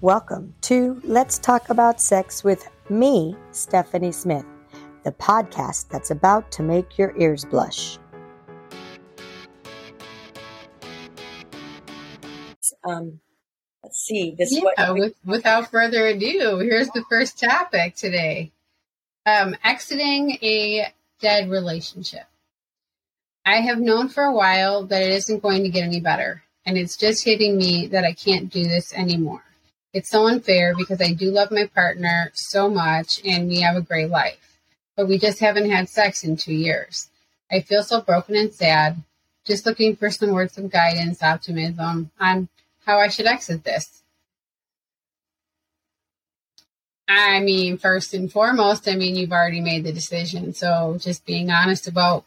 Welcome to Let's Talk About Sex with me, Stephanie Smith, the podcast that's about to make your ears blush. Um, let's see. This yeah, what- with, without further ado, here's the first topic today: um, exiting a dead relationship. I have known for a while that it isn't going to get any better, and it's just hitting me that I can't do this anymore. It's so unfair because I do love my partner so much and we have a great life, but we just haven't had sex in two years. I feel so broken and sad, just looking for some words of guidance, optimism on how I should exit this. I mean, first and foremost, I mean, you've already made the decision. So just being honest about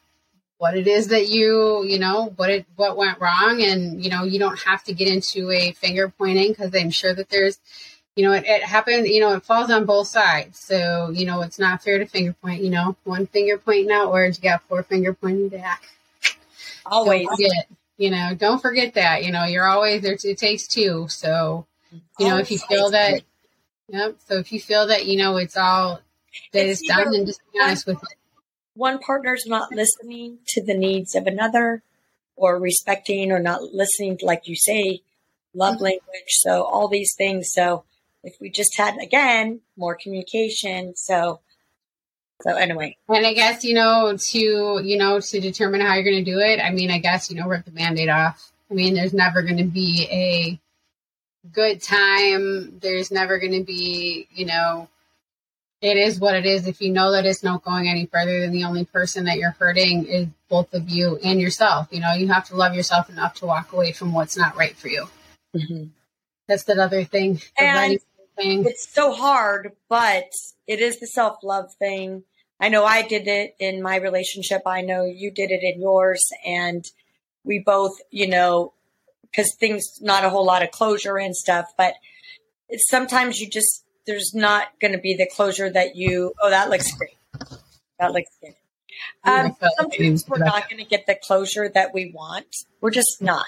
what it is that you you know what it what went wrong and you know you don't have to get into a finger pointing because i'm sure that there's you know it, it happened you know it falls on both sides so you know it's not fair to finger point you know one finger pointing outwards you got four finger pointing back always forget, you know don't forget that you know you're always there it takes two so you know if you feel that yep so if you feel that you know it's all that it's, it's done and just be honest with it one partner's not listening to the needs of another or respecting or not listening to, like you say, love mm-hmm. language. So all these things. So if we just had again more communication. So so anyway. And I guess, you know, to you know, to determine how you're gonna do it, I mean, I guess, you know, rip the band-aid off. I mean, there's never gonna be a good time. There's never gonna be, you know, it is what it is. If you know that it's not going any further, then the only person that you're hurting is both of you and yourself. You know, you have to love yourself enough to walk away from what's not right for you. Mm-hmm. That's that other thing. And thing. it's so hard, but it is the self love thing. I know I did it in my relationship. I know you did it in yours. And we both, you know, because things, not a whole lot of closure and stuff, but sometimes you just, there's not going to be the closure that you, oh, that looks great. That looks good. Um, sometimes we're not going to get the closure that we want. We're just not.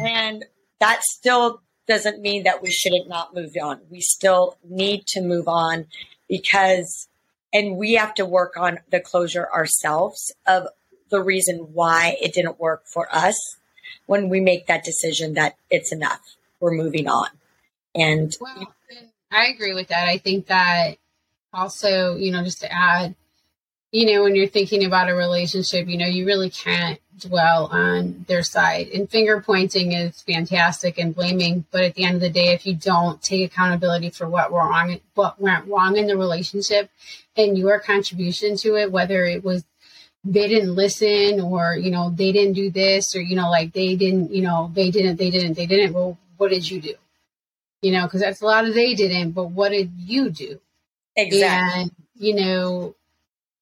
And that still doesn't mean that we shouldn't not move on. We still need to move on because, and we have to work on the closure ourselves of the reason why it didn't work for us when we make that decision that it's enough. We're moving on. And well, I agree with that. I think that also, you know, just to add, you know, when you're thinking about a relationship, you know, you really can't dwell on their side. And finger pointing is fantastic and blaming, but at the end of the day, if you don't take accountability for what wrong, what went wrong in the relationship, and your contribution to it, whether it was they didn't listen or you know they didn't do this or you know like they didn't you know they didn't they didn't they didn't well what did you do you know, because that's a lot of they didn't, but what did you do? Exactly. And, you know,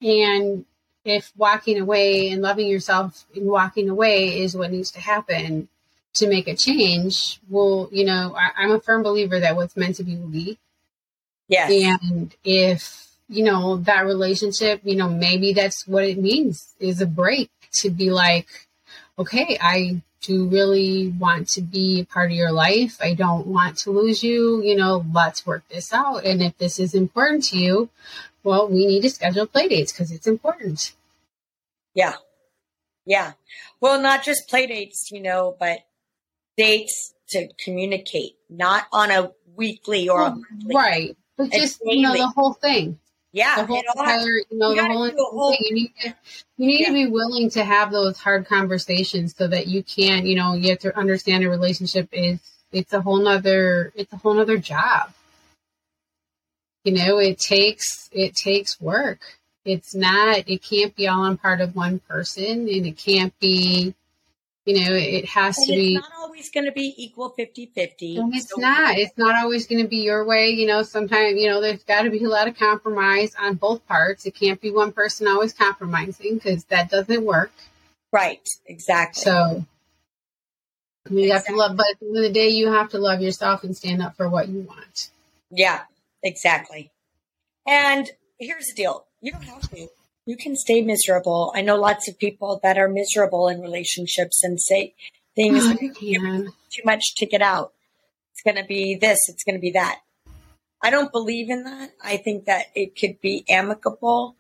and if walking away and loving yourself and walking away is what needs to happen to make a change, well, you know, I, am a firm believer that what's meant to be will be. Yes. And if, you know, that relationship, you know, maybe that's what it means is a break to be like, okay, I do really want to be a part of your life. I don't want to lose you. You know, let's work this out. And if this is important to you, well, we need to schedule play dates because it's important. Yeah. Yeah. Well, not just play dates, you know, but dates to communicate, not on a weekly or a right. But just, you know, the whole thing. Yeah, the whole entire, you know, you the whole, whole thing. You need to, you need yeah. to be willing to have those hard conversations so that you can, you know, you have to understand a relationship is it's a whole nother it's a whole nother job. You know, it takes it takes work. It's not it can't be all on part of one person and it can't be You know, it has and to be. It's not always going to be equal 50 50. It's so not. It's not always going to be your way. You know, sometimes, you know, there's got to be a lot of compromise on both parts. It can't be one person always compromising because that doesn't work. Right. Exactly. So you exactly. have to love, but at the end of the day, you have to love yourself and stand up for what you want. Yeah, exactly. And here's the deal you don't have to. You can stay miserable. I know lots of people that are miserable in relationships and say things oh, too much to get out. It's going to be this, it's going to be that. I don't believe in that. I think that it could be amicable.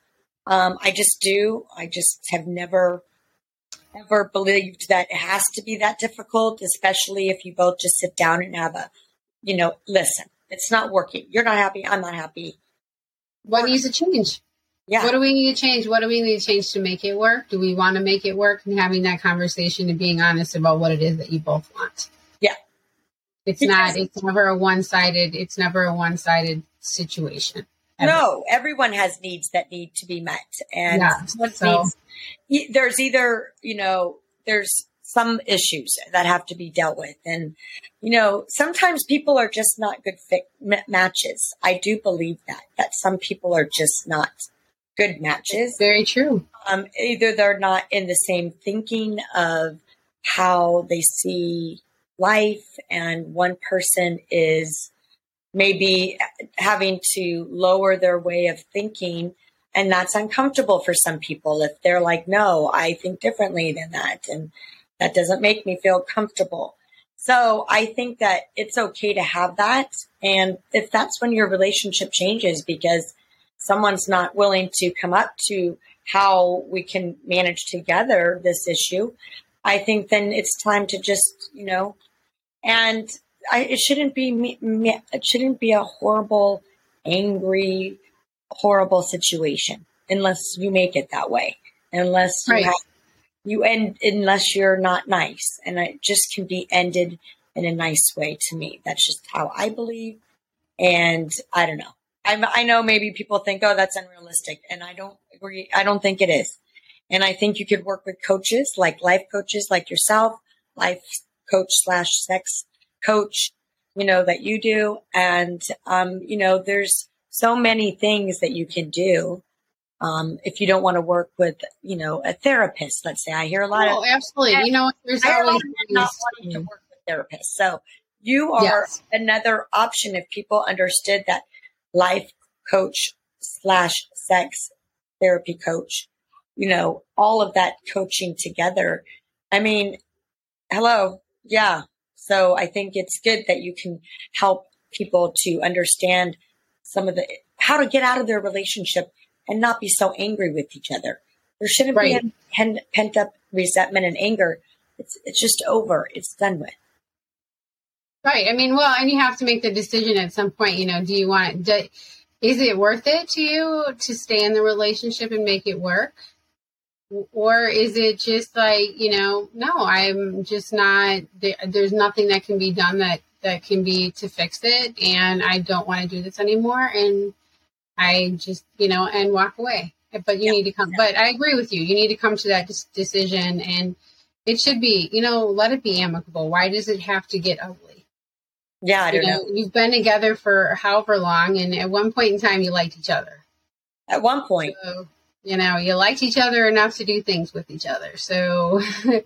Um, I just do. I just have never ever believed that it has to be that difficult, especially if you both just sit down and have a, you know, listen, it's not working. You're not happy. I'm not happy. What needs to change? Yeah. What do we need to change? What do we need to change to make it work? Do we want to make it work? And having that conversation and being honest about what it is that you both want. Yeah. It's because not, it's never a one sided, it's never a one sided situation. Ever. No, everyone has needs that need to be met. And yeah, so. needs, there's either, you know, there's some issues that have to be dealt with. And, you know, sometimes people are just not good fit matches. I do believe that, that some people are just not good matches. Very true. Um, either they're not in the same thinking of how they see life, and one person is maybe having to lower their way of thinking. And that's uncomfortable for some people if they're like, no, I think differently than that. And that doesn't make me feel comfortable. So I think that it's okay to have that. And if that's when your relationship changes because someone's not willing to come up to how we can manage together this issue, I think then it's time to just, you know, and I, it shouldn't be me, me, it shouldn't be a horrible, angry, horrible situation unless you make it that way. Unless you right. have, you end unless you're not nice, and it just can be ended in a nice way to me. That's just how I believe, and I don't know. I, I know maybe people think, oh, that's unrealistic, and I don't agree. I don't think it is, and I think you could work with coaches like life coaches like yourself, life coach slash sex coach, you know, that you do. And, um, you know, there's so many things that you can do. Um, if you don't want to work with, you know, a therapist, let's say I hear a lot oh, of, absolutely. You know, there's always not wanting to work with therapists. So you are yes. another option if people understood that life coach slash sex therapy coach, you know, all of that coaching together. I mean, hello. Yeah. So I think it's good that you can help people to understand some of the how to get out of their relationship and not be so angry with each other. There shouldn't right. be a pent up resentment and anger. It's it's just over. It's done with. Right. I mean, well, and you have to make the decision at some point. You know, do you want? Do, is it worth it to you to stay in the relationship and make it work? or is it just like you know no i'm just not there's nothing that can be done that that can be to fix it and i don't want to do this anymore and i just you know and walk away but you yeah. need to come but i agree with you you need to come to that decision and it should be you know let it be amicable why does it have to get ugly yeah i don't you know, know you've been together for however long and at one point in time you liked each other at one point so, you know, you liked each other enough to do things with each other. So I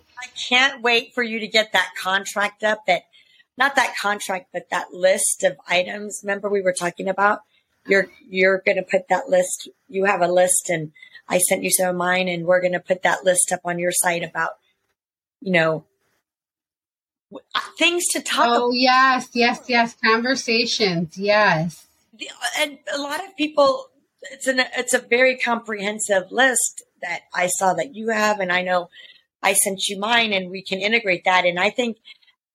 can't wait for you to get that contract up that not that contract, but that list of items. Remember we were talking about? You're you're gonna put that list you have a list and I sent you some of mine and we're gonna put that list up on your site about, you know, things to talk oh, about. yes, yes, yes. Conversations, yes. And a lot of people it's an it's a very comprehensive list that I saw that you have, and I know I sent you mine, and we can integrate that. And I think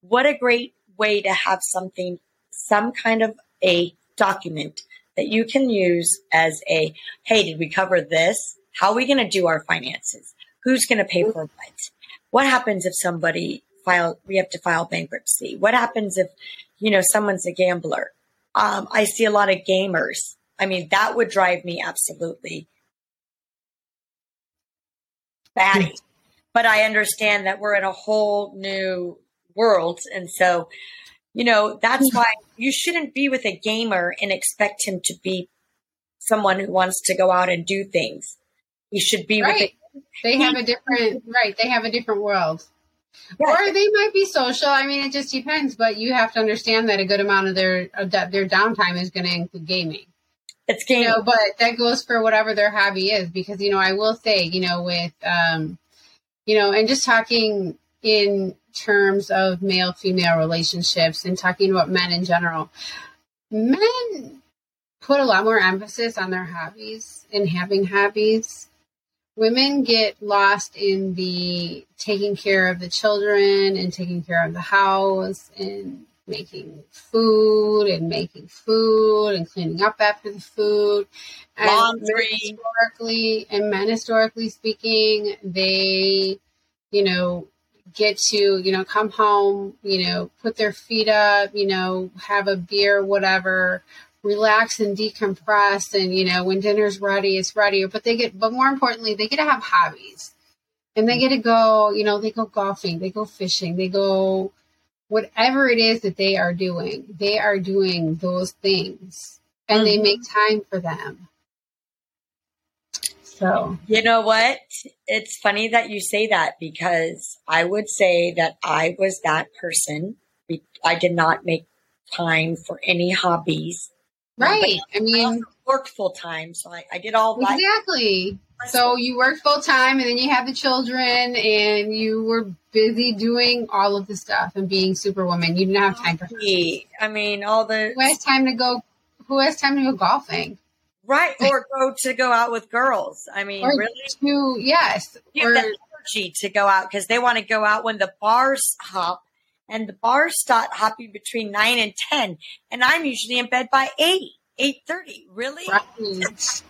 what a great way to have something, some kind of a document that you can use as a hey, did we cover this? How are we going to do our finances? Who's going to pay for what? What happens if somebody file? We have to file bankruptcy. What happens if you know someone's a gambler? Um, I see a lot of gamers I mean, that would drive me absolutely batty. but I understand that we're in a whole new world. And so, you know, that's why you shouldn't be with a gamer and expect him to be someone who wants to go out and do things. You should be right. with a, they have a different right, they have a different world. Or they might be social. I mean, it just depends. But you have to understand that a good amount of their of their downtime is going to include gaming. It's gaming, you know, but that goes for whatever their hobby is. Because you know, I will say, you know, with um, you know, and just talking in terms of male female relationships and talking about men in general, men put a lot more emphasis on their hobbies and having hobbies. Women get lost in the taking care of the children and taking care of the house and making food and making food and cleaning up after the food. And Laundry. historically, and men historically speaking, they, you know, get to, you know, come home, you know, put their feet up, you know, have a beer, whatever, relax and decompress. And, you know, when dinner's ready, it's ready. But they get, but more importantly, they get to have hobbies and they get to go, you know, they go golfing, they go fishing, they go whatever it is that they are doing, they are doing those things and mm-hmm. they make time for them. So, you know what? It's funny that you say that because I would say that I was that person. I did not make time for any hobbies. Right. I mean, I worked full time, so I, I did all exactly. So you worked full time, and then you had the children, and you were busy doing all of the stuff and being Superwoman. You didn't have time for. me. I mean, all the who has time to go? Who has time to go golfing? Right, or go to go out with girls. I mean, or really? To, yes, you or, have energy to go out because they want to go out when the bars hop, and the bars start hopping between nine and ten, and I'm usually in bed by eight, eight thirty. Really? Right.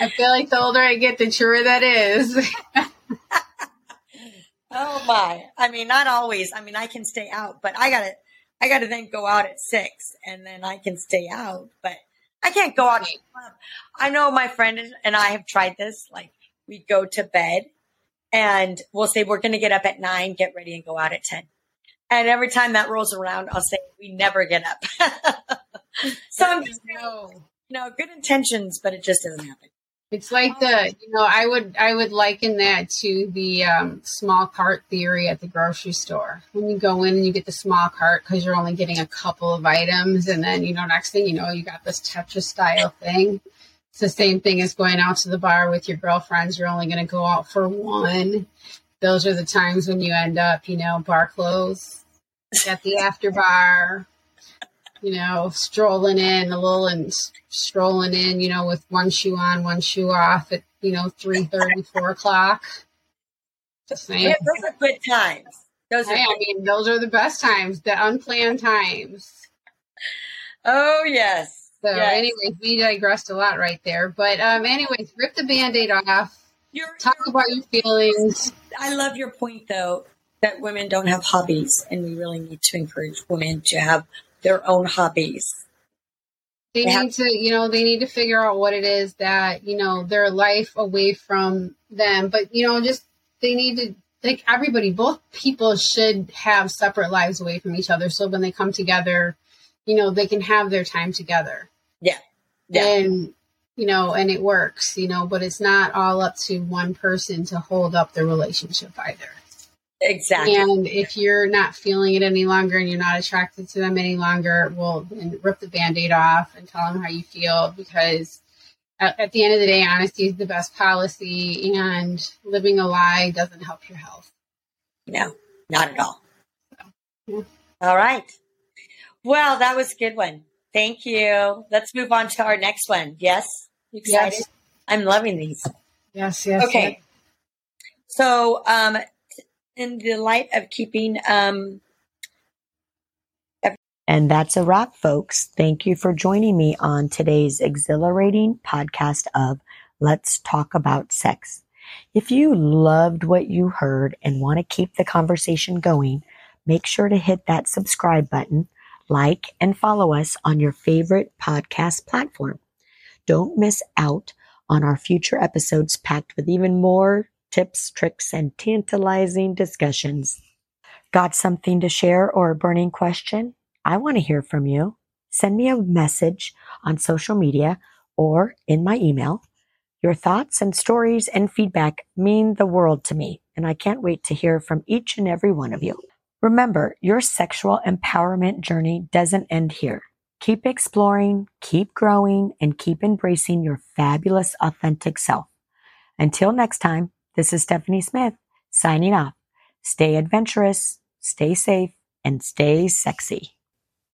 I feel like the older I get, the truer that is. oh my! I mean, not always. I mean, I can stay out, but I gotta, I gotta then go out at six, and then I can stay out, but I can't go out. I know my friend and I have tried this. Like we go to bed and we'll say we're going to get up at nine, get ready and go out at 10. And every time that rolls around, I'll say we never get up. so I'm just, no. you know, good intentions, but it just doesn't happen. It's like the, you know, I would I would liken that to the um, small cart theory at the grocery store. When you go in and you get the small cart because you're only getting a couple of items, and then you know, next thing you know, you got this Tetris style thing. It's the same thing as going out to the bar with your girlfriends. You're only going to go out for one. Those are the times when you end up, you know, bar clothes at the after bar you know, strolling in a little and strolling in, you know, with one shoe on, one shoe off at, you know, three thirty, four o'clock. Just. Yeah, those are good times. Those are I mean, those are the best times, the unplanned times. Oh, yes. So, yes. anyways, we digressed a lot right there. But, um, anyways, rip the band aid off. You're, Talk you're, about your feelings. I love your point, though, that women don't have hobbies, and we really need to encourage women to have their own hobbies. They, they need have- to, you know, they need to figure out what it is that, you know, their life away from them. But, you know, just they need to, like everybody, both people should have separate lives away from each other. So when they come together, you know, they can have their time together. Yeah. Yeah. And, you know, and it works, you know, but it's not all up to one person to hold up the relationship either. Exactly. And if you're not feeling it any longer and you're not attracted to them any longer, well, then rip the band aid off and tell them how you feel because at, at, the end of the day, honesty is the best policy and living a lie doesn't help your health. No, not at all. So, yeah. All right. Well, that was a good one. Thank you. Let's move on to our next one. Yes? You excited? Yes. I'm loving these. Yes, yes. Okay. Yes. So, um, in the light of keeping um and that's a wrap, folks. Thank you for joining me on today's exhilarating podcast of Let's Talk About Sex. If you loved what you heard and want to keep the conversation going, make sure to hit that subscribe button, like, and follow us on your favorite podcast platform. Don't miss out on our future episodes packed with even more tips, tricks, and tantalizing discussions. Got something to share or a burning question? I want to hear from you. Send me a message on social media or in my email. Your thoughts and stories and feedback mean the world to me, and I can't wait to hear from each and every one of you. Remember, your sexual empowerment journey doesn't end here. Keep exploring, keep growing, and keep embracing your fabulous, authentic self. Until next time, this is Stephanie Smith signing off. Stay adventurous, stay safe, and stay sexy.